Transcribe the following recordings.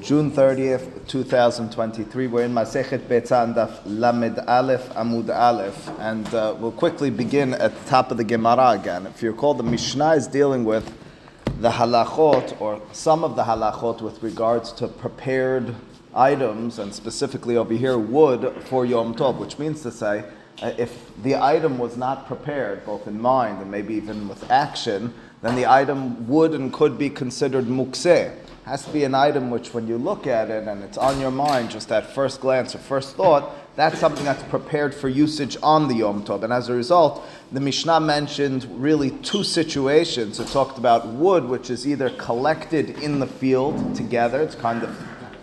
June 30th, 2023. We're in Masechet Betzah Daf Lamed Aleph Amud Aleph, and uh, we'll quickly begin at the top of the Gemara again. If you recall, the Mishnah is dealing with the halachot, or some of the halachot, with regards to prepared items, and specifically over here, wood for Yom Tov, which means to say, uh, if the item was not prepared, both in mind and maybe even with action, then the item would and could be considered mukseh has to be an item which, when you look at it and it's on your mind, just at first glance or first thought, that's something that's prepared for usage on the Yom Tov. And as a result, the Mishnah mentioned really two situations. It talked about wood, which is either collected in the field together, it's kind of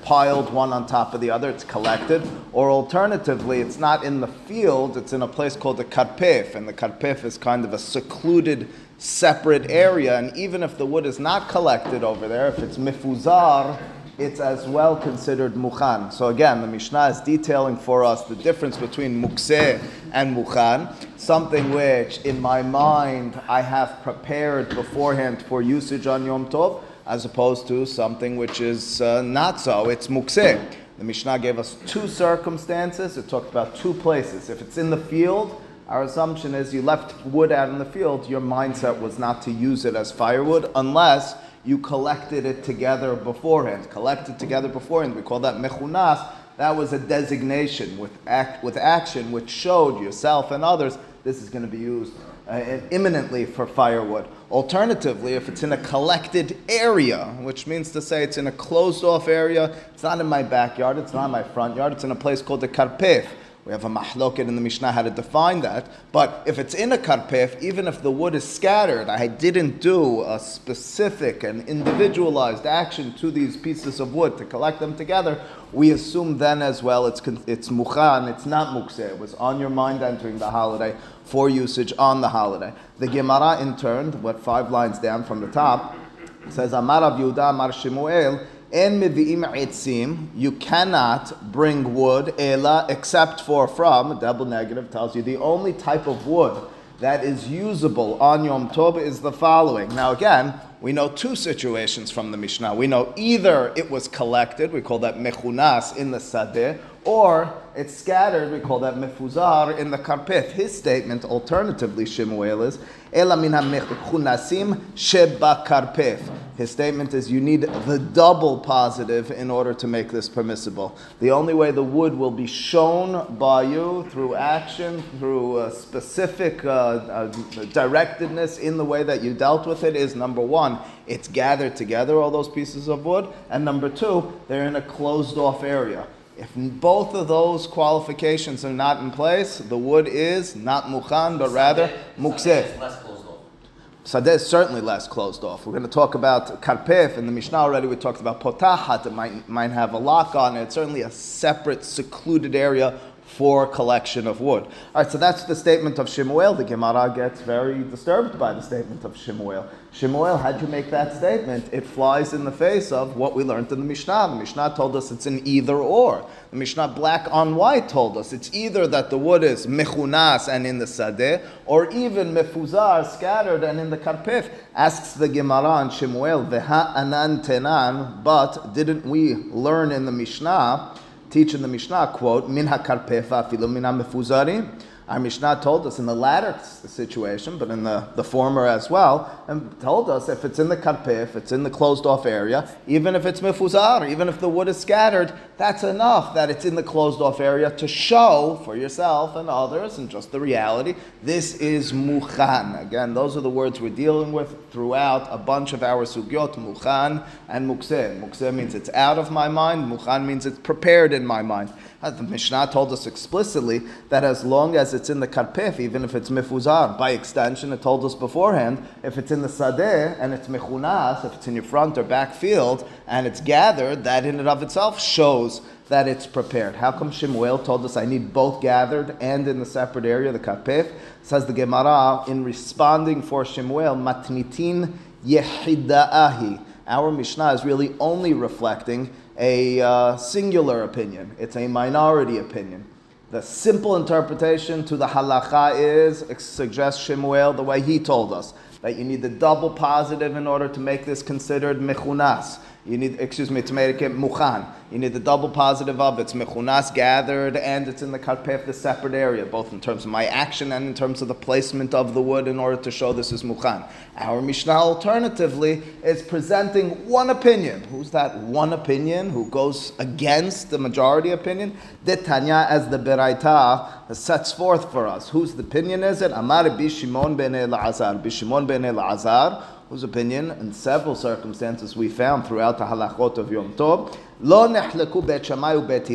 piled one on top of the other, it's collected, or alternatively, it's not in the field, it's in a place called the karpef, and the karpef is kind of a secluded separate area, and even if the wood is not collected over there, if it's mifuzar, it's as well considered mukhan. So again, the Mishnah is detailing for us the difference between mukseh and mukhan, something which in my mind I have prepared beforehand for usage on Yom Tov, as opposed to something which is uh, not so, it's mukseh. The Mishnah gave us two circumstances. It talked about two places. If it's in the field, our assumption is you left wood out in the field, your mindset was not to use it as firewood unless you collected it together beforehand. Collected together beforehand, we call that mechunas. That was a designation with, act, with action which showed yourself and others this is going to be used uh, imminently for firewood. Alternatively, if it's in a collected area, which means to say it's in a closed off area, it's not in my backyard, it's not in my front yard, it's in a place called the karpef we have a mahloket in the Mishnah how to define that. But if it's in a karpef, even if the wood is scattered, I didn't do a specific and individualized action to these pieces of wood to collect them together, we assume then as well it's, it's mukhan, it's not mukseh. It was on your mind entering the holiday for usage on the holiday. The Gemara in turn, what five lines down from the top, says Amar Yehuda Amar Shemuel, En mivi'im etzim, you cannot bring wood, ela, except for from, double negative tells you the only type of wood that is usable on Yom Tov is the following. Now again, we know two situations from the Mishnah. We know either it was collected, we call that mechunas in the sadeh, or it's scattered, we call that mefuzar in the karpef. His statement, alternatively, Shemuel is, Ela min mechunasim sheba karpef. His statement is you need the double positive in order to make this permissible. The only way the wood will be shown by you through action, through specific uh, uh, directedness in the way that you dealt with it is number one, it's gathered together, all those pieces of wood, and number two, they're in a closed off area. If both of those qualifications are not in place, the wood is not mukhan, but rather mukseh. Sadeh is certainly less closed off. We're going to talk about karpef in the Mishnah already. We talked about potahat. It might, might have a lock on it. It's certainly a separate, secluded area for collection of wood. All right, so that's the statement of Shemuel. The Gemara gets very disturbed by the statement of Shemuel. Shemuel, how'd you make that statement? It flies in the face of what we learned in the Mishnah. The Mishnah told us it's an either or. The Mishnah black on white told us it's either that the wood is mechunas and in the sadeh, or even mefuzar, scattered and in the karpef. Asks the Gemara and Shemuel, veha anan tenan, but didn't we learn in the Mishnah teach in the Mishnah, quote, Min hakarpefa filu min mefuzarim. Our Mishnah told us in the latter situation, but in the, the former as well, and told us if it's in the karpeh, if it's in the closed off area, even if it's mifuzar, even if the wood is scattered, that's enough that it's in the closed off area to show for yourself and others and just the reality, this is mukhan. Again, those are the words we're dealing with throughout a bunch of our sugyot, mukhan and mukseh. Mukseh means it's out of my mind, mukhan means it's prepared in my mind. Uh, the Mishnah told us explicitly that as long as it's in the karpef, even if it's mifuzar, by extension, it told us beforehand, if it's in the sadeh and it's mechunas, if it's in your front or back field, and it's gathered, that in and of itself shows that it's prepared. How come Shemuel told us I need both gathered and in the separate area, the karpef? Says the Gemara, in responding for Shemuel, matnitin yehida'ahi. Our Mishnah is really only reflecting a uh, singular opinion, it's a minority opinion. The simple interpretation to the halacha is, suggests Shemuel, the way he told us. that you need the double positive in order to make this considered mechunas. You need, excuse me, to make it muchan. You need the double positive of it's mechunas gathered and it's in the karpef, the separate area, both in terms of my action and in terms of the placement of the wood in order to show this is muchan. Our Mishnah alternatively is presenting one opinion. Who's that one opinion who goes against the majority opinion? The Tanya as the Beraita sets forth for us. Whose opinion is it? Amar Bishimon ben Elazar. Bishimon ben Elazar whose opinion, in several circumstances we found throughout the halachot of Yom Tov, lo nehleku bet Shammai bet.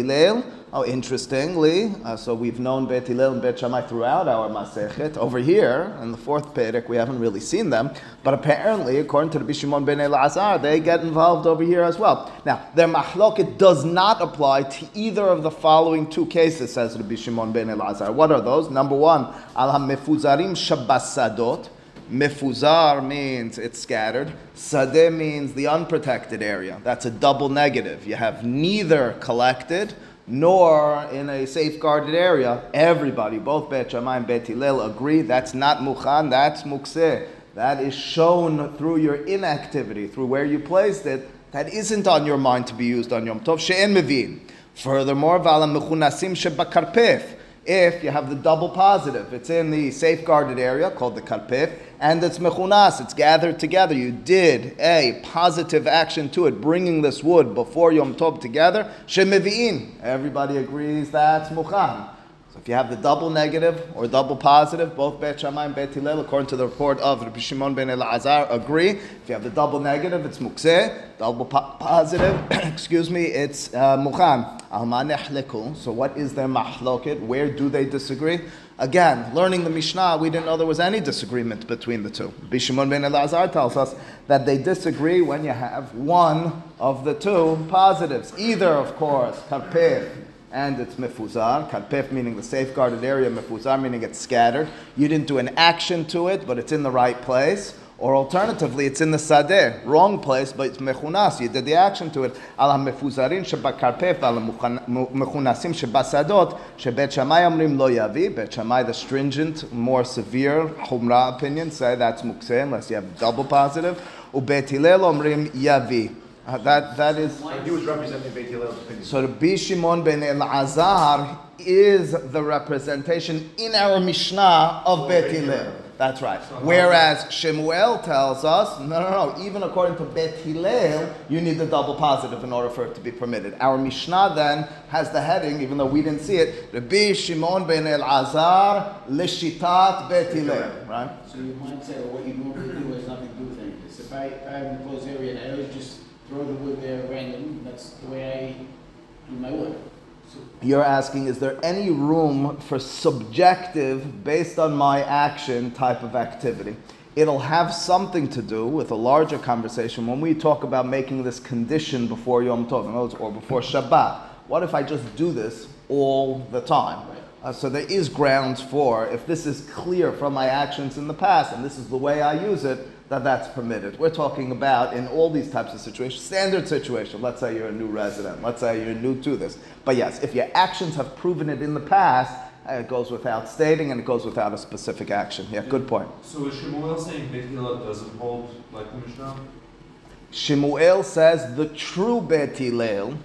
Oh, interestingly, uh, so we've known Bet Hillel and Bet throughout our Masechet. Over here, in the fourth Perek, we haven't really seen them, but apparently, according to the Bishimon ben Elazar, they get involved over here as well. Now, their mahloket does not apply to either of the following two cases, says the Bishimon ben Elazar. What are those? Number one, al ha-mefuzarim shabbasadot, Mifuzar means it's scattered. Sadeh means the unprotected area. That's a double negative. You have neither collected nor in a safeguarded area. Everybody, both Bet Shammai and Bet Hillel, agree that's not mukhan, that's mukseh. That is shown through your inactivity, through where you placed it. That isn't on your mind to be used on Yom Tov. She'en mevin. Furthermore, vala mechunasim shebakarpef if you have the double positive. It's in the safeguarded area called the karpef, and it's mechunas, it's gathered together. You did a positive action to it, bringing this wood before Yom Tov together. Shemevi'in. Everybody agrees that's muchan. So if you have the double negative or double positive, both Bet Shammai and Bet Hillel, according to the report of Rabbi Shimon ben Elazar, agree. If you have the double negative, it's mukseh. Double po- positive, excuse me, it's mukhan. uh. So what is their mahloket? Where do they disagree? Again, learning the Mishnah, we didn't know there was any disagreement between the two. Bishimon ben Elazar tells us that they disagree when you have one of the two positives. Either, of course, karpeh, and it's mifuzar. Karpef meaning the safeguarded area, mifuzar meaning it's scattered. You didn't do an action to it, but it's in the right place. Or alternatively, it's in the sadeh, wrong place, but it's mechunas. You did the action to it. Al mefuzarin shebakarpef al mechunasim shebasadot shebet shamay amrim lo yavi. Bet shamay, the stringent, more severe humra opinion, say that's mukseh unless you have double positive. Ubet hillel yavi. Uh, that, that is. He was representing Beit Hillel's opinion. So Rabbi Shimon ben Elazar is the representation in our Mishnah of Bet Hillel. That's right. Whereas Shemuel tells us, no, no, no, even according to Bet Hillel, you need the double positive in order for it to be permitted. Our Mishnah then has the heading, even though we didn't see it, Rabbi Shimon ben Elazar Lishitat Bet Hillel, right? So your mindset or what you normally do has nothing to do with any of this. If I, if I have an enclosed area and I always just throw the wood there random, that's the way I do my wood. So You're asking, is there any room for subjective, based on my action type of activity? It'll have something to do with a larger conversation when we talk about making this condition before Yom Tov, in other words, or before Shabbat. What if I just do this all the time? Uh, so there is grounds for, if this is clear from my actions in the past and this is the way I use it, that that's permitted. We're talking about in all these types of situations, standard situation. Let's say you're a new resident. Let's say you're new to this. But yes, if your actions have proven it in the past, uh, it goes without stating and it goes without a specific action. Yeah, good point. So is Shemuel saying Beit Hillel doesn't hold like the Mishnah? Shemuel says the true Bet Hillel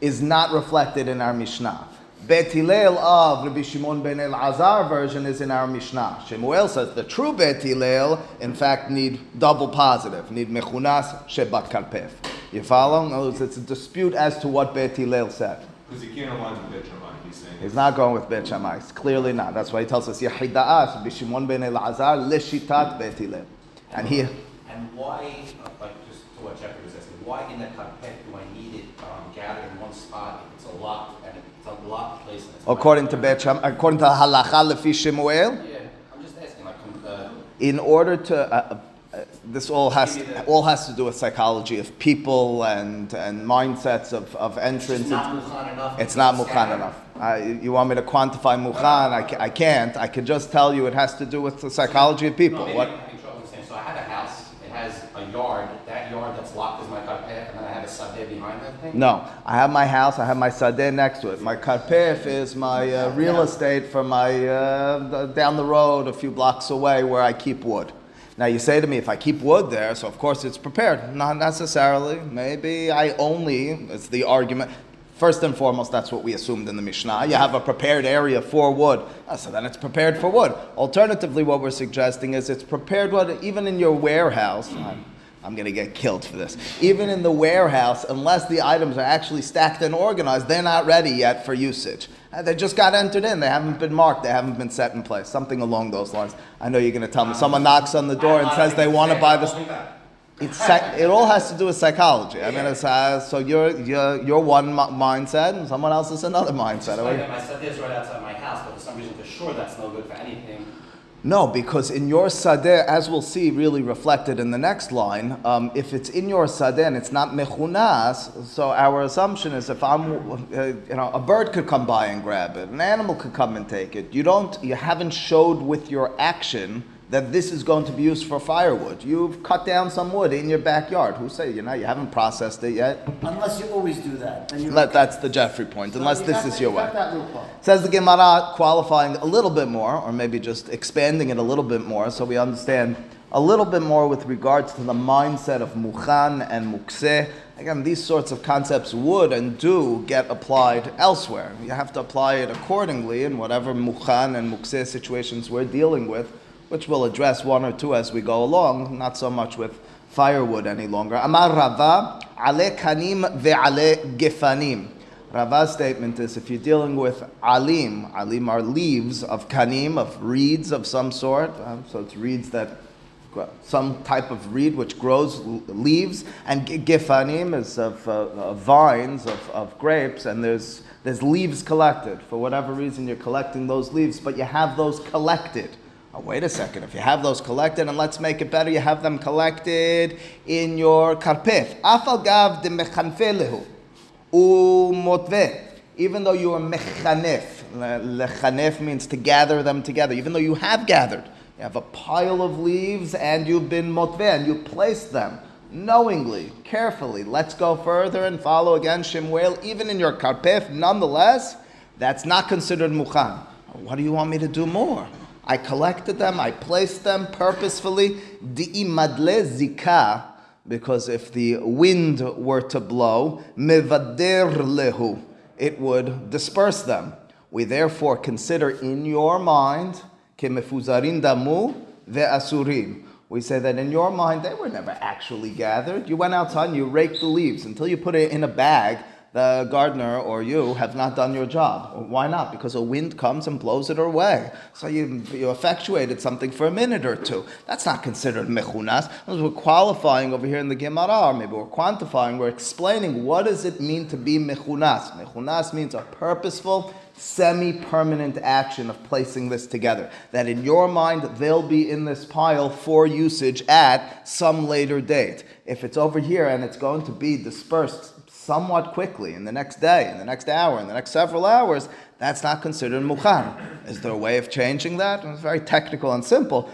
is not reflected in our Mishnah. Bet Hillel of Rabbi Shimon ben Elazar version is in our Mishnah. Shemuel says the true Bet Hillel, in fact, need double positive, need mechunas shebat karpef. You follow? In other words, it's a dispute as to what Bet Hillel said. Because he can't align with Beit Shammai. He's saying He's not going with Bet Shammai. It's clearly not. That's why he tells us Yahida'as, Rabbi Shimon ben Elazar, leshitat Bet Hillel. And he, And why, uh, like just to what Jeffrey was asking, why in the karpef do I need it um, gathered in one spot if it's a lot and it's a lot place according to Bet Shammai, according to Halacha Lefi Shemuel, Yeah, I'm just asking, like, uh, in order to uh, uh, this all has all has to do with psychology of people and and mindsets of, of entrance. just not mukhan enough. It's not mukhan enough. I, you want me to quantify mukhan? I, I can't. I can just tell you it has to do with the psychology of people. No, What? I can try to understand. So I have a house, it has a yard, that yard that's locked is my karpef, and then I have a sub behind that thing? No, I have my house. I have my sadeh next to it. My karpef is my uh, real estate for my uh, down the road, a few blocks away, where I keep wood. Now you say to me, if I keep wood there, so of course it's prepared. Not necessarily. Maybe I only, it's the argument. First and foremost, that's what we assumed in the Mishnah. You have a prepared area for wood, Ah, so then it's prepared for wood. Alternatively, what we're suggesting is it's prepared wood even in your warehouse. I'm, I'm going to get killed for this. Even in the warehouse, unless the items are actually stacked and organized, they're not ready yet for usage. Uh, They just got entered in. They haven't been marked. They haven't been set in place. Something along those lines. I know you're going to tell me. Someone knocks on the door and says they want to buy this. Psych- it all has to do with psychology. I mean, it's, uh, so you're, you're, you're one mi- mindset, and someone else is another mindset. That my sadeh is right outside my house, but for some reason, for sure, that's no good for anything. No, because in your sadeh, as we'll see, really reflected in the next line, um, if it's in your sadeh and it's not mechunas, so our assumption is if I'm, uh, you know, a bird could come by and grab it, an animal could come and take it. You don't, you haven't showed with your action that this is going to be used for firewood. You've cut down some wood in your backyard. Who say you know you haven't processed it yet? Unless you always do that. That, that's the Jeffrey point. Unless this is your way. got that loophole. Says the Gemara, qualifying a little bit more, or maybe just expanding it a little bit more, so we understand a little bit more with regards to the mindset of mukhan and mukseh. Again, these sorts of concepts would and do get applied elsewhere. You have to apply it accordingly in whatever mukhan and mukseh situations we're dealing with, which we'll address one or two as we go along, not so much with firewood any longer. Amar Rava, ale kanim ve'ale gefanim. Rava's statement is if you're dealing with alim, alim are leaves of kanim, of reeds of some sort, uh, so it's reeds that, some type of reed which grows leaves, and gifanim is of, uh, vines, of, of grapes, and there's, there's leaves collected. For whatever reason, you're collecting those leaves, but you have those collected. Oh, wait a second. If you have those collected, and let's make it better, you have them collected in your karpef. Afal gav de. Even though you are mechanef, le- lechanef means to gather them together. Even though you have gathered, you have a pile of leaves and you've been motve and you placed them knowingly, carefully. Let's go further and follow again Shemuel. Even in your karpef, nonetheless, that's not considered mukhan. What do you want me to do more? I collected them, I placed them purposefully. Di'i madle zika because if the wind were to blow, mevader lehu, it would disperse them. We therefore consider in your mind, kemefuzarin damu ve'asurim. We say that in your mind, they were never actually gathered. You went outside and you raked the leaves. Until you put it in a bag, the gardener or you have not done your job. Why not? Because a wind comes and blows it away. So you, you effectuated something for a minute or two. That's not considered mechunas. We're qualifying over here in the Gemara, or maybe we're quantifying, we're explaining what does it mean to be mechunas. Mechunas means a purposeful, semi-permanent action of placing this together. That in your mind, they'll be in this pile for usage at some later date. If it's over here and it's going to be dispersed somewhat quickly in the next day, in the next hour, in the next several hours, that's not considered mukhan. Is there a way of changing that? It's very technical and simple.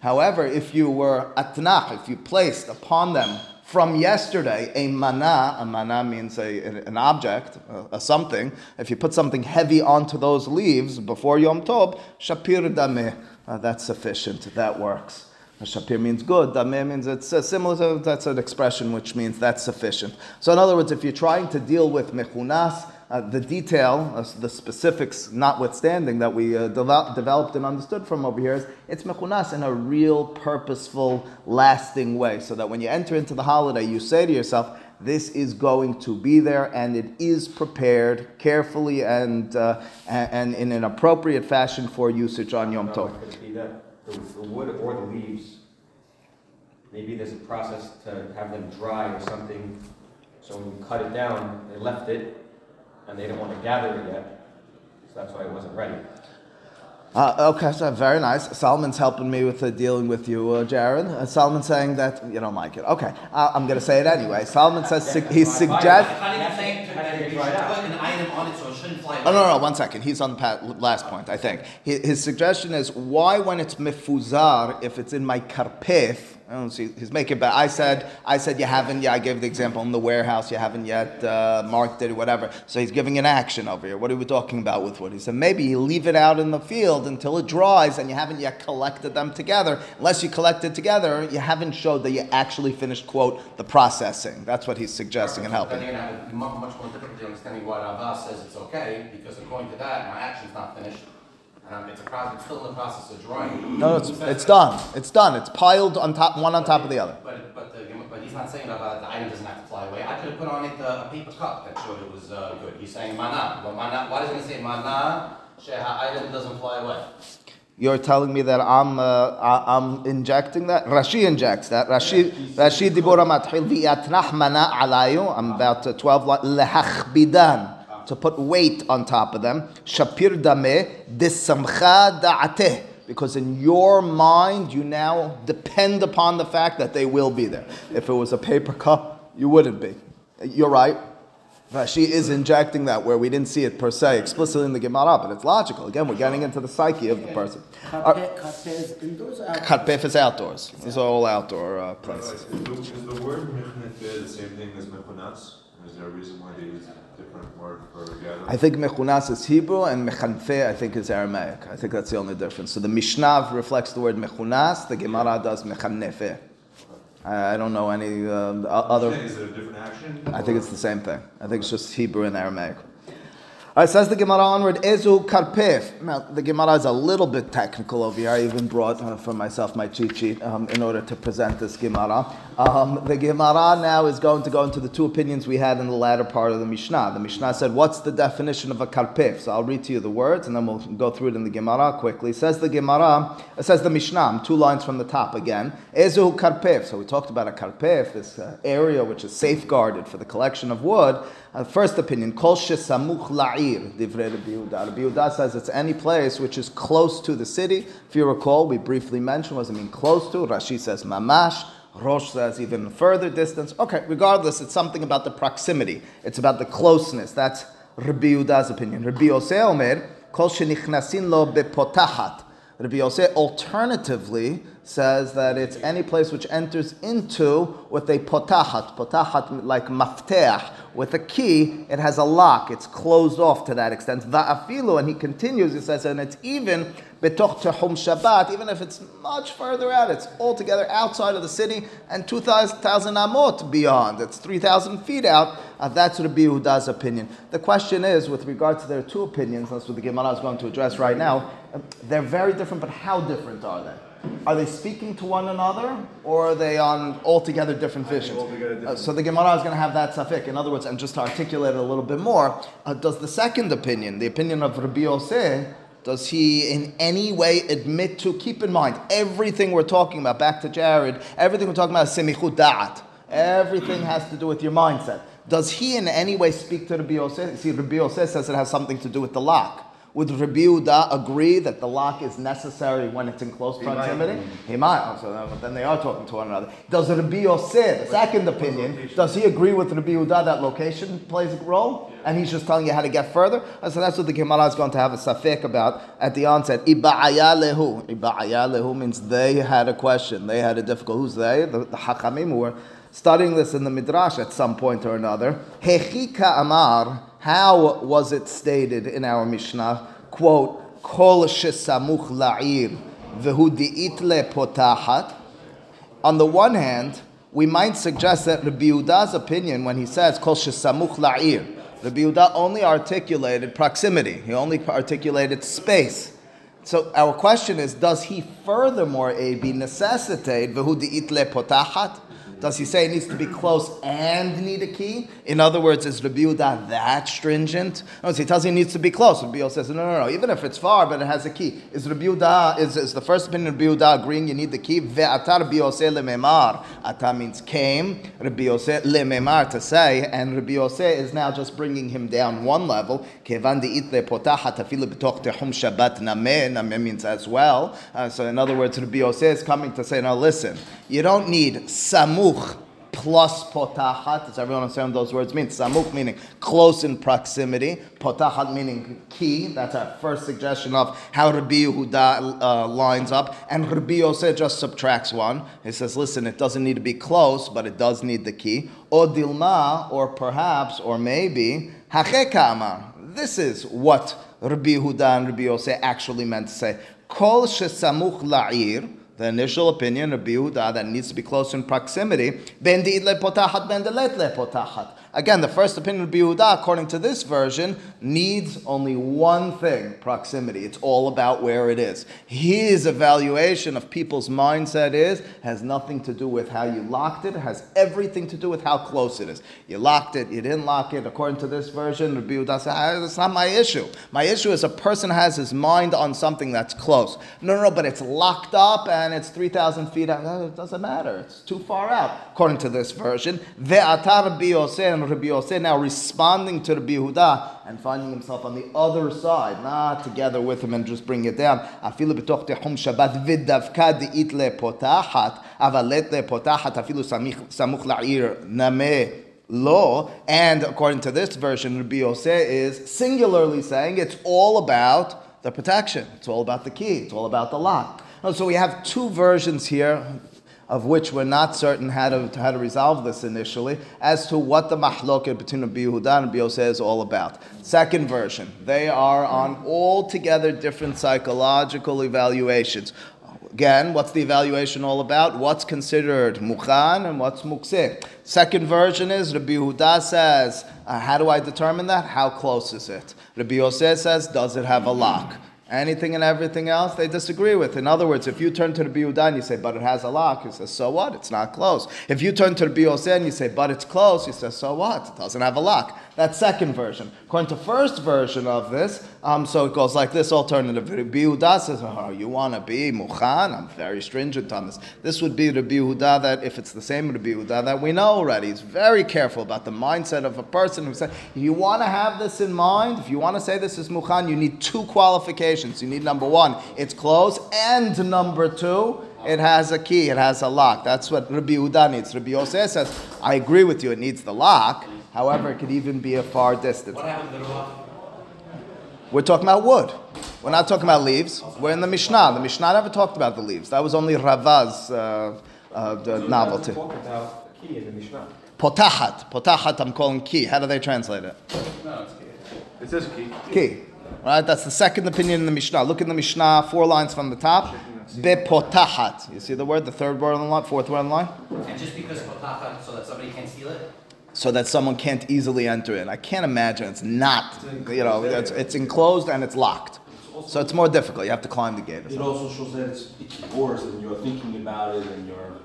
However, if you were atnah, if you placed upon them from yesterday a mana, a mana means a, an object, a, a something. If you put something heavy onto those leaves before Yom Tov, shapir dameh, uh, that's sufficient, that works. Shapir means good. Dameh means it's uh, similar to that's an expression which means that's sufficient. So in other words, if you're trying to deal with mechunas, uh, the detail, uh, the specifics notwithstanding that we uh, devel- developed and understood from over here is it's mechunas in a real, purposeful, lasting way. So that when you enter into the holiday, you say to yourself, this is going to be there and it is prepared carefully and, uh, and, and in an appropriate fashion for usage on Yom Tov. The, the wood or the leaves, maybe there's a process to have them dry or something, so when you cut it down, they left it, and they didn't want to gather it yet, so that's why it wasn't ready. Uh, okay, so very nice. Solomon's helping me with uh, dealing with you, uh, Jared. Uh, Solomon's saying that you don't like it. Okay, uh, I'm going to say it anyway. Solomon says su- he suggests. I'm not even to- Has to that get you should dried out. put an item on it so it shouldn't fly Oh no, no, one second. He's on the last point, I think. His, his suggestion is why, when it's mifuzar, if it's in my karpef, I don't see. He's making bad. I said, I said you haven't. Yeah, I gave the example in the warehouse. You haven't yet uh, marked it or whatever. So he's giving an action over here. What are we talking about with what he said? Maybe you leave it out in the field until it dries, and you haven't yet collected them together. Unless you collected together, you haven't showed that you actually finished quote the processing. That's what he's suggesting and helping. Then gonna have mu- much more difficulty understanding why Rava says it's okay, because according to that, my action's not finished. Um, it's a process, it's still in the process of drying. No, it's, it's done. It's done. It's piled on top, one on top of the other. But, but, the, but he's not saying Rava, the item doesn't have to fly away. I could have put on it uh, a paper cup that showed it was uh, good. He's saying mana, but mana, why does he say mana? Sheha item doesn't fly away. You're telling me that I'm uh, I'm injecting that. Rashi injects that. Rashi Rashi dibura matchil v'yatnach mana alayu. I'm about to twelve lehachbidan to put weight on top of them. Shapir dameh disamcha da'ateh. Because in your mind, you now depend upon the fact that they will be there. If it was a paper cup, you wouldn't be. You're right. Rashi is injecting that where we didn't see it per se explicitly in the Gemara, but it's logical. Again, we're getting into the psyche of the person. Karpeh indoors outdoors? Karpef is outdoors. These are all outdoor uh, places. Is the, is the word mechnete the same thing as mechunatz? Is there a reason why they use a different word for? I think mechunas is Hebrew and mechanfe I think is Aramaic. I think that's the only difference. So the Mishnah reflects the word mechunas, the Gemara does mechanefe. I I don't know any uh, other. Is it a different action? I think it's the same thing. I think it's just Hebrew and Aramaic. Right, says the Gemara onward, Ezu Karpef. Now, the Gemara is a little bit technical over here. I even brought uh, for myself my cheat sheet um, in order to present this Gemara. Um, the Gemara now is going to go into the two opinions we had in the latter part of the Mishnah. The Mishnah said, What's the definition of a Karpef? So I'll read to you the words and then we'll go through it in the Gemara quickly. Says the Gemara, it says the Mishnah, two lines from the top again. Ezu Karpef. So we talked about a Karpef, this uh, area which is safeguarded for the collection of wood. Uh, first opinion, Kol Shesamuch La'ir, Divrei Rabbi Yehuda. Rabbi Yehuda says it's any place which is close to the city. If you recall, we briefly mentioned, what does it mean close to? Rashi says Mamash. Rosh says even further distance. Okay, regardless, it's something about the proximity. It's about the closeness. That's Rabbi Yehuda's opinion. Rabbi Yosef Omer, Kol Shenichnasin Lo Bepotachat. Rabbi Yosef alternatively says that it's any place which enters into with a potachat, potachat like mafteach, with a key, it has a lock, it's closed off to that extent. Va'afilu, and he continues, he says, and it's even betoch tehum Shabbat, even if it's much further out, it's altogether outside of the city and 2,000 amot beyond, it's 3,000 feet out. Uh, that's Rabbi Yehuda's opinion. The question is, with regard to their two opinions, that's what the Gemara is going to address right now, uh, they're very different, but how different are they? Are they speaking to one another, or are they on altogether different visions? altogether different. Uh, so the Gemara is going to have that safik. In other words, and just to articulate it a little bit more, uh, does the second opinion, the opinion of Rabbi Yosef, does he in any way admit to, keep in mind, everything we're talking about, back to Jared, everything we're talking about is semichut da'at. Everything has to do with your mindset. Does he in any way speak to Rabbi Yosef? See, Rabbi Yosef says it has something to do with the lock. Would Rabbi Yehuda agree that the lock is necessary when it's in close proximity? He might. Oh, so then- they are talking to one another. Does Rabbi Yosef, the second opinion, does he agree with Rabbi Yehuda that location plays a role? And he's just telling you how to get further? And so that's what the Gemara is going to have a safek about at the onset. Iba'aya lehu. Iba'aya lehu means they had a question. They had a difficult. Who's they? The, the Hakamim who were studying this in the Midrash at some point or another. Hechika amar. How was it stated in our Mishnah? Quote, Kol shesamuch la'ir v'hu di'itle potachat. On the one hand, we might suggest that Rabbi Yehuda's opinion when he says Kol shesamuch la'ir, Rabbi Yehuda only articulated proximity. He only articulated space. So our question is, does he furthermore, A.B., necessitate v'hu di'itle potachat? Does he say it needs to be close and need a key? In other words, is Rabbi Yehuda that stringent? No, he tells you it needs to be close. Rabbi Yehuda says, no, no, no, even if it's far, but it has a key. Is Rabbi Yehuda, is, is the first opinion of Rabbi Yehuda agreeing you need the key? Ve'ata Rabbi Yosef lememar. Ata means came. Rabbi Yosef lememar to say, and Rabbi Yosef is now just bringing him down one level. Kevan di'itle potachat afilu b'toch tehum shabbat nameh. Nameh means as well. Uh, so in other words, Rabbi Yosef is coming to say, now listen, you don't need samuch plus potachat. Does everyone understand what those words mean? Samuk meaning close in proximity. Potachat meaning key. That's our first suggestion of how Rabbi Yehuda uh, lines up. And Rabbi Yosef just subtracts one. He says, listen, it doesn't need to be close, but it does need the key. Or dilma, or perhaps, or maybe, hachekama. This is what Rabbi Yehuda and Rabbi Yosef actually meant to say. Kol shesamuch la'ir, the initial opinion of Yehuda that needs to be close in proximity, ben ben. Again, the first opinion of Yehuda, according to this version, needs only one thing proximity. It's all about where it is. His evaluation of people's mindset is has nothing to do with how you locked it, it has everything to do with how close it is. You locked it, you didn't lock it. According to this version, Yehuda says, ah, that's not my issue. My issue is a person has his mind on something that's close. No, no, no, but it's locked up and it's 3,000 feet out. It doesn't matter. It's too far out, according to this version. Ve'atar and Rabbi Yosef now responding to Rabbi Yehuda and finding himself on the other side, not together with him and just bring it down. Afilu b'toch tehum Shabbat v'davka di'it le'potachat, avalet le'potachat afilu samuch la'ir nameh lo. And according to this version, Rabbi Yosef is singularly saying it's all about the protection. It's all about the key. It's all about the lock. So we have two versions here of which we're not certain how to, how to resolve this initially, as to what the mahloket between Rabbi Yehuda and Rabbi Yosef is all about. Second version, they are on altogether different psychological evaluations. Again, what's the evaluation all about? What's considered mukhan and what's mukseh? Second version is Rabbi Yehuda says, uh, how do I determine that? How close is it? Rabbi Yosef says, does it have a lock? Anything and everything else they disagree with. In other words, if you turn to the Biyudah and you say, but it has a lock, he says, so what? It's not closed. If you turn to the Biyoseh and you say, but it's closed, he says, so what? It doesn't have a lock. That's second version. According to first version of this, um, so it goes like this alternative. Rabbi Yehuda says, oh, you want to be Mukhan? I'm very stringent on this. This would be Rabbi Yehuda that, if it's the same Rabbi that we know already, he's very careful about the mindset of a person who said, you want to have this in mind, if you want to say this is Mukhan, you need two qualifications. You need number one, it's closed, and number two, it has a key, it has a lock. That's what Rabbi Yehuda needs. Rabbi Yosef says, I agree with you, it needs the lock. However, it could even be a far distance. What happened to the rock? We're talking about wood. We're not talking about leaves. We're in the Mishnah. The Mishnah never talked about the leaves. That was only Ravaz uh, uh, the novelty. Talk about the key in the Mishnah. Potachat. Potachat, I'm calling key. How do they translate it? No, it's good. It says key. Key. Right? That's the second opinion in the Mishnah. Look in the Mishnah, four lines from the top. Bepotachat. You see the word, the third word on the line, fourth word on the line? And just because potachat, so that somebody can't steal it? so that someone can't easily enter in. I can't imagine it's not, you know, it's, it's enclosed and it's locked. So it's more difficult. You have to climb the gate. It also shows that it's, it's yours and you're thinking about it and your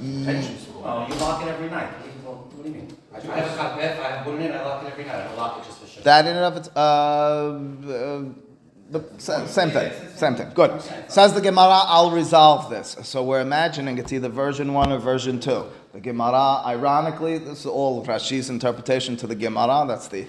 intentions. Oh, you lock it every night. What do you mean? I I I lock it every night, I lock it just for sure. That in and of its, uh, uh, the same thing, same thing. Good. Says the Gemara, I'll resolve this. So we're imagining it's either version one or version two. The Gemara, ironically, this is all Rashi's interpretation to the Gemara. That's the,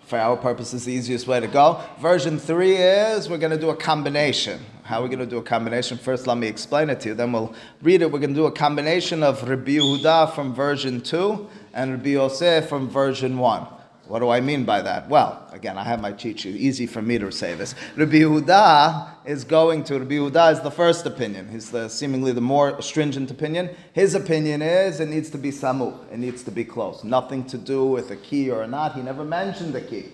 for our purposes, the easiest way to go. Version three is we're going to do a combination. How are we going to do a combination? First, let me explain it to you. Then we'll read it. We're going to do a combination of Rabbi Yehuda from version two and Rabbi Yosef from version one. What do I mean by that? Well, again, I have my cheat sheet. Easy for me to say this. Rabbi Yehuda is going to, Rabbi Yehuda is the first opinion. He's the seemingly the more stringent opinion. His opinion is it needs to be samu. It needs to be close. Nothing to do with a key or not. He never mentioned a key.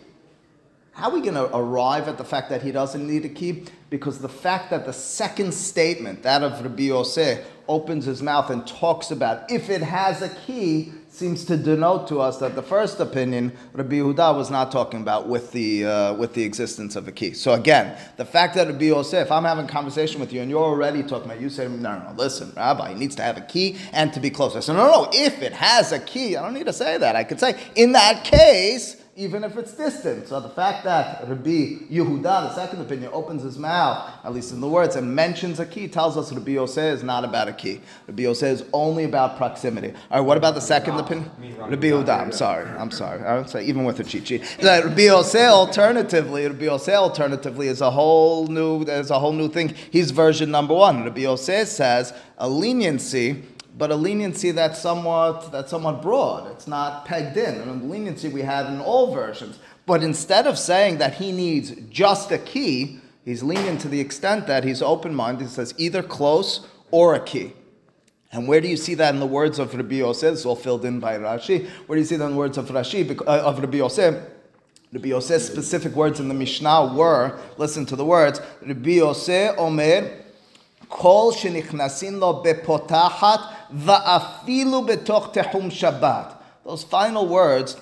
How are we going to arrive at the fact that he doesn't need a key? Because the fact that the second statement, that of Rabbi Yosef, opens his mouth and talks about if it has a key, seems to denote to us that the first opinion, Rabbi Yehuda, was not talking about with the, uh, with the existence of a key. So again, the fact that Rabbi Yosef, if I'm having a conversation with you and you're already talking about, you say, no, no, no, listen, Rabbi, he needs to have a key and to be close. I said, no, no, if it has a key, I don't need to say that. I could say, in that case, even if it's distant. So the fact that Rabbi Yehuda, the second opinion, opens his mouth, at least in the words, and mentions a key, tells us Rabbi Yosef is not about a key. Rabbi Yosef is only about proximity. All right, what about the second opinion? Rabbi Yehuda, I'm sorry, I'm sorry. I would say even with a cheat sheet. Rabbi Yosef alternatively, Rabbi Yosef alternatively is a whole new, there's a whole new thing. He's version number one. Rabbi Yosef says a leniency but a leniency that's somewhat that's somewhat broad. It's not pegged in. And the leniency we had in all versions. But instead of saying that he needs just a key, he's lenient to the extent that he's open-minded. He says either close or a key. And where do you see that in the words of Rabbi Yosef? It's all filled in by Rashi. Where do you see that in the words of Rashi, uh, of Rabbi Yosef? Rabbi Yosef's specific words in the Mishnah were, listen to the words, Rabbi Yosef Omer, Kol shenichnasin lo bepotachat va'afilu betoch tehum Shabbat. Those final words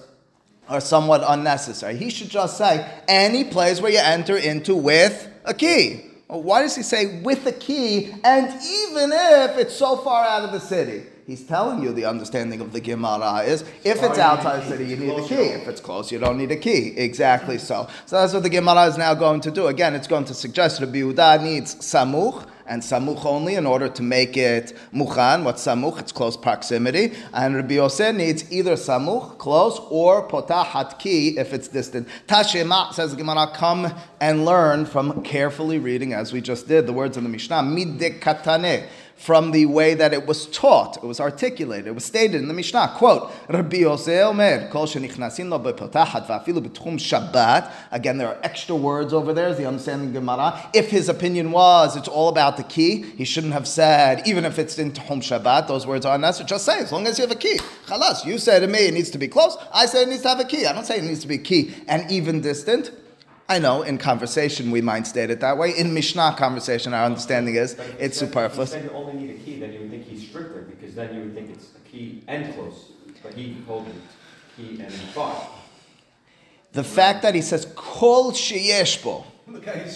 are somewhat unnecessary. He should just say, any place where you enter into with a key. Well, why does he say with a key, and even if it's so far out of the city? He's telling you the understanding of the Gemara is if it's outside the city, you need a key. If it's close, you don't need a key. Exactly so. So that's what the Gemara is now going to do. Again, it's going to suggest Rabbi Yehuda needs samuch and samuch only in order to make it muchan. What's samuch? It's close proximity. And Rabbi Yosef needs either samuch, close, or potahat ki if it's distant. Tashema says Gemara, come and learn from carefully reading, as we just did, the words in the Mishnah. Midde katane from the way that it was taught, it was articulated, it was stated in the Mishnah. Quote, Rabbi Omer, Kol shenichnasin lo bepotachat va'afilu Shabbat. Again, there are extra words over there, is the understanding Gemara. If his opinion was it's all about the key, he shouldn't have said, even if it's in Tehum Shabbat, those words are unnecessary. Just say, as long as you have a key. Chalas, you say to me it needs to be close, I say it needs to have a key. I don't say it needs to be key and even distant. I know in conversation we might state it that way. In Mishnah conversation, our understanding is But it's said- superfluous. If you only need a key, then you would think he's stricter, because then you would think it's a key and close. But he holds it key and far. The fact that he says kol sheyeshbo,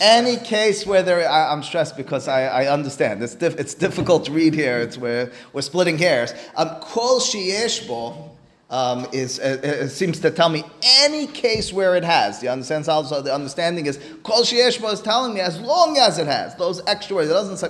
any case where there, I, am stressed because I, I understand it's diff, it's difficult to read here. It's where we're splitting hairs. Um, kol sheyeshbo um, is uh, uh, seems to tell me any case where it has. You understand? Also, the understanding is kol sheyeshbo is telling me as long as it has those extra words. It doesn't say.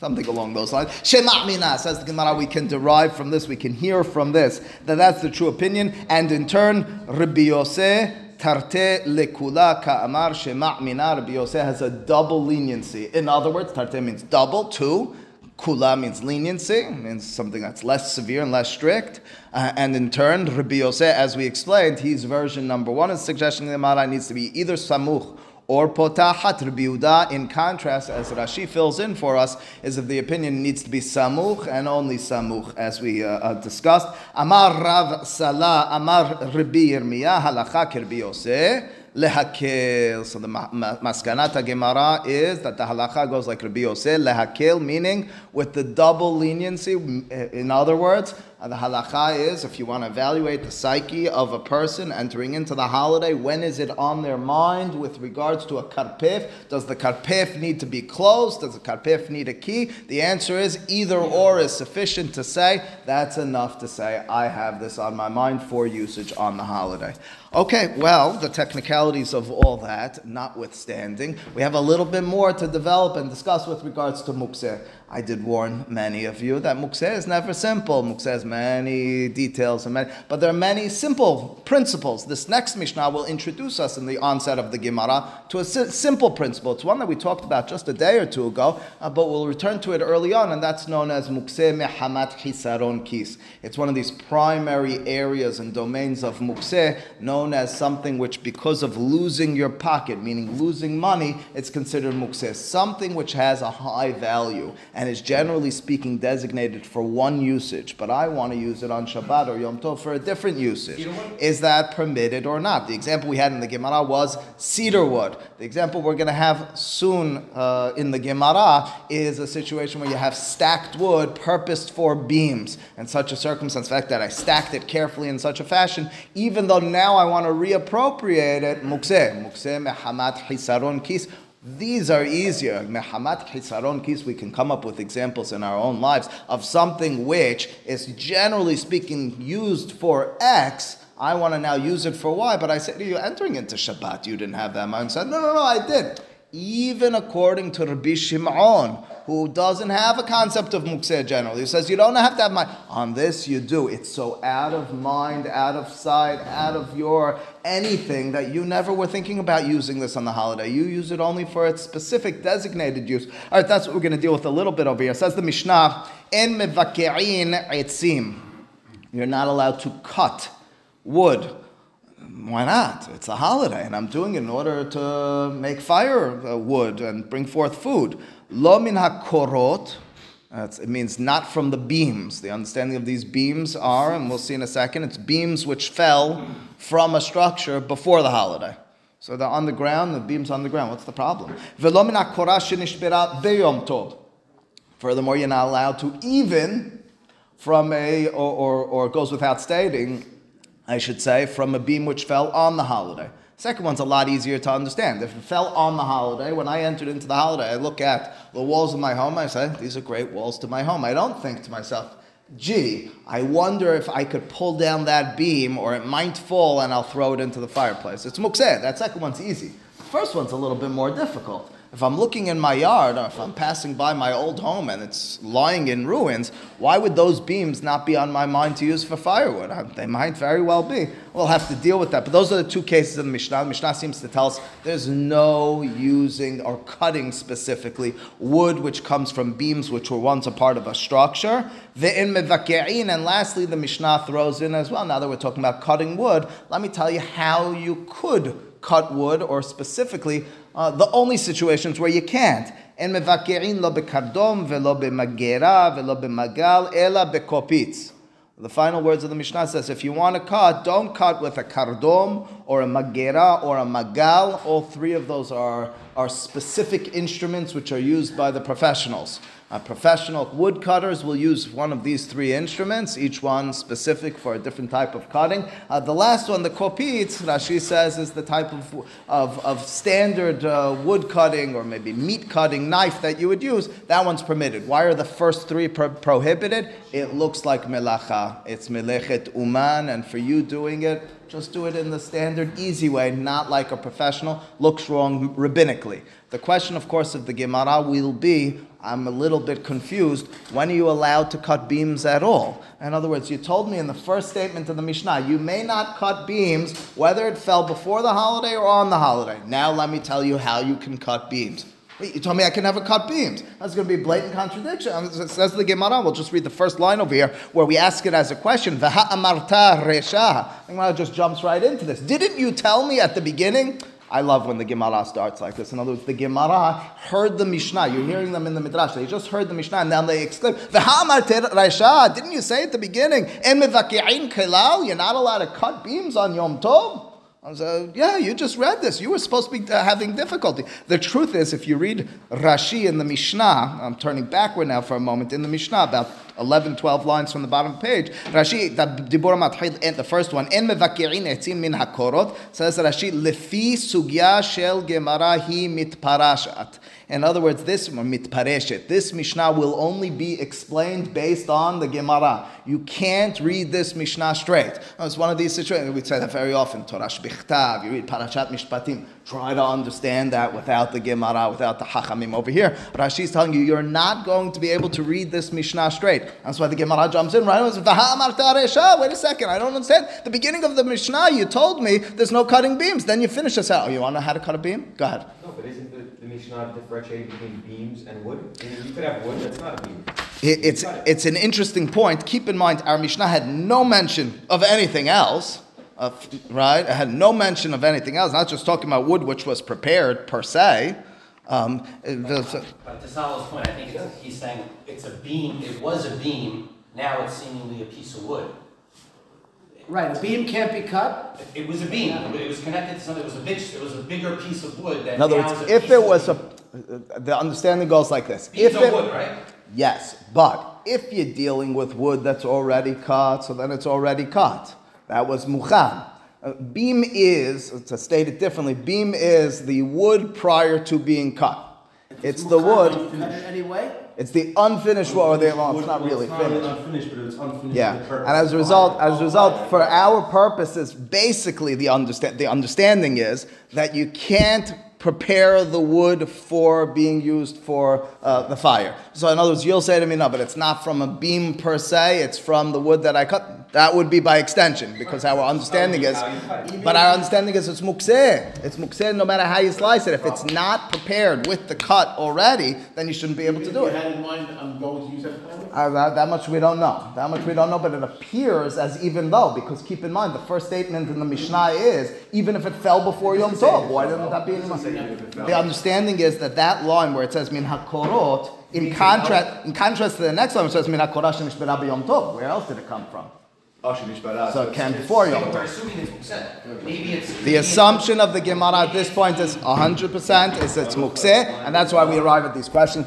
Something along those lines. Shema mina says the Gemara. We can derive from this. We can hear from this that that's the true opinion. And in turn, Rabbi Yosef Tarte lekula ka'amar shema mina. Rabbi Yosef has a double leniency. In other words, tarte means double. Two. Kula means leniency, means something that's less severe and less strict. Uh, and in turn, Rabbi Yosef, as we explained, he's version number one is suggesting the Mara needs to be either samuch or potahat Rabbi in contrast, as Rashi fills in for us, is of the opinion needs to be samuch and only samuch, as we uh, uh, discussed. Amar Rav Salah, Amar Rabbi Yirmiyah, halacha Rabbi Yosef. Lehakel. So the ma- ma- maskanat Gemara is that the halacha goes like Rabbi Yosef, lehakel, meaning with the double leniency. In other words, Uh, the halacha is if you want to evaluate the psyche of a person entering into the holiday, when is it on their mind with regards to a karpef? Does the karpef need to be closed? Does the karpef need a key? The answer is either or is sufficient to say that's enough to say I have this on my mind for usage on the holiday. Okay, well, the technicalities of all that notwithstanding, we have a little bit more to develop and discuss with regards to mukseh. I did warn many of you that mukse is never simple. Mukse has many details, and many, but there are many simple principles. This next Mishnah will introduce us in the onset of the Gemara to a si- simple principle. It's one that we talked about just a day or two ago, uh, but we'll return to it early on, and that's known as mukseh mehamat chisaron kis. It's one of these primary areas and domains of mukse, known as something which, because of losing your pocket, meaning losing money, it's considered mukse, Something which has a high value is generally speaking designated for one usage, but I want to use it on Shabbat or Yom Tov for a different usage. Is that permitted or not? The example we had in the Gemara was cedar wood. The example we're going to have soon uh, in the Gemara is a situation where you have stacked wood purposed for beams. And such a circumstance, the fact that I stacked it carefully in such a fashion, even though now I want to reappropriate it, mukseh, mukseh mehamat hisaron kis, these are easier. Mehamat Hisaron Kis, we can come up with examples in our own lives of something which is generally speaking used for X. I want to now use it for Y, but I said to you, entering into Shabbat, you didn't have that mindset. No, no, no, I did. Even according to Rabbi Shimon, who doesn't have a concept of mukseh generally, who says you don't have to have mind. On this, you do. It's so out of mind, out of sight, out of your anything that you never were thinking about using this on the holiday. You use it only for its specific designated use. All right, that's what we're going to deal with a little bit over here. Says the Mishnah, "En mevakein etzim." You're not allowed to cut wood. Why not? It's a holiday, and I'm doing it in order to make firewood uh, and bring forth food. Lo min hakorot. It means not from the beams. The understanding of these beams are, and we'll see in a second, it's beams which fell from a structure before the holiday. So they're on the ground, the beams on the ground. What's the problem? Min beyom. Furthermore, you're not allowed to even from a, or, or, or it goes without stating, I should say, from a beam which fell on the holiday. Second one's a lot easier to understand. If it fell on the holiday, when I entered into the holiday, I look at the walls of my home, I say, these are great walls to my home. I don't think to myself, gee, I wonder if I could pull down that beam or it might fall and I'll throw it into the fireplace. It's mukseh. That second one's easy. The first one's a little bit more difficult. If I'm looking in my yard or if I'm passing by my old home and it's lying in ruins, why would those beams not be on my mind to use for firewood? They might very well be. We'll have to deal with that. But those are the two cases in the Mishnah. The Mishnah seems to tell us there's no using or cutting specifically wood which comes from beams which were once a part of a structure. And lastly, the Mishnah throws in as well, now that we're talking about cutting wood, let me tell you how you could cut wood, or specifically, uh, the only situations where you can't. The final words of the Mishnah says, if you want to cut, don't cut with a kardom or a magera or a magal. All three of those are, are specific instruments which are used by the professionals. Professional woodcutters will use one of these three instruments, each one specific for a different type of cutting. Uh, the last one, the kopitz, Rashi says, is the type of, of, of standard uh, wood cutting or maybe meat cutting knife that you would use. That one's permitted. Why are the first three pro- prohibited? It looks like melacha. It's melechet uman, and for you doing it, just do it in the standard, easy way, not like a professional. Looks wrong rabbinically. The question, of course, of the Gemara will be I'm a little bit confused. When are you allowed to cut beams at all? In other words, you told me in the first statement of the Mishnah, you may not cut beams whether it fell before the holiday or on the holiday. Now let me tell you how you can cut beams. Wait, you told me I can never cut beams. That's going to be a blatant contradiction. Um, It says the Gemara. We'll just read the first line over here where we ask it as a question. The Gemara just jumps right into this. Didn't you tell me at the beginning? I love when the Gemara starts like this. In other words, the Gemara heard the Mishnah. You're hearing them in the Midrash. They just heard the Mishnah and then they exclaim, "V'ha amarta resha." Didn't you say at the beginning? You're not allowed to cut beams on Yom Tov. I said, yeah, you just read this. You were supposed to be uh, having difficulty. The truth is, if you read Rashi in the Mishnah, I'm turning backward now for a moment, in the Mishnah, about 11, 12 lines from the bottom page, Rashi, the Dibur the first one, En mevakirin etzin min hakorot, says Rashi, Lefi sugya shel gemara hi mitparashat. In other words, this mitpareshet, this Mishnah will only be explained based on the Gemara. You can't read this Mishnah straight. It's one of these situations. We say that very often. Torah Shbichtav. You read Parashat Mishpatim. Try to understand that without the Gemara, without the Hachamim. Over here, Rashi is telling you you're not going to be able to read this Mishnah straight. That's why the Gemara jumps in right away. Wait a second, I don't understand. The beginning of the Mishnah, you told me there's no cutting beams. Then you finish this out. Oh, you want to know how to cut a beam? Go ahead. No, but isn't the, the Mishnah differentiating between beams and wood? I mean, you could have wood that's not a beam. It- It's, it's an interesting point. Keep in mind, our Mishnah had no mention of anything else, of, right? It had no mention of anything else, not just talking about wood which was prepared per se. Um, it- the- But to Salo's point, I think it's, he's saying it's a beam, it was a beam, now it's seemingly a piece of wood. Right, a beam can't be cut? It- It was a beam, it was connected to something, it was a big, it was a bigger piece of wood that in other now words, a if piece it of was a, wood. the understanding goes like this. Beams If are it, wood, right? Yes, but if you're dealing with wood that's already cut, so then it's already cut. That was muchan. Uh, beam is, to state it differently, beam is the wood prior to being cut. It's the wood, anyway? it's the unfinished wood, or the, well, it's not really It's not finished. unfinished, but it's unfinished. Yeah, and as a result, as a result, for our purposes, basically the understand the understanding is that you can't prepare the wood for being used for uh, the fire. So in other words, you'll say to me, no, but it's not from a beam per se, it's from the wood that I cut. That would be by extension, because our understanding is, but our understanding is it's mukseh. It's mukseh no matter how you slice it. If it's not prepared with the cut already, then you shouldn't be able to do it. had in mind, I'm going to use that plan? Uh, that, that much we don't know. That much we don't know, but it appears as even though, because keep in mind, the first statement in the Mishnah is even if it fell before Yom Tov, why didn't that be in the The understanding is that that line where it says min hakorot, in contrast, in contrast to the next line, which says min Yom Tov. Where else did it come from? So it came before Yom So we're assuming it's mukseh. Maybe it's. The assumption of the Gemara at this point is 100% is it's mukseh, and that's why we arrive at these questions.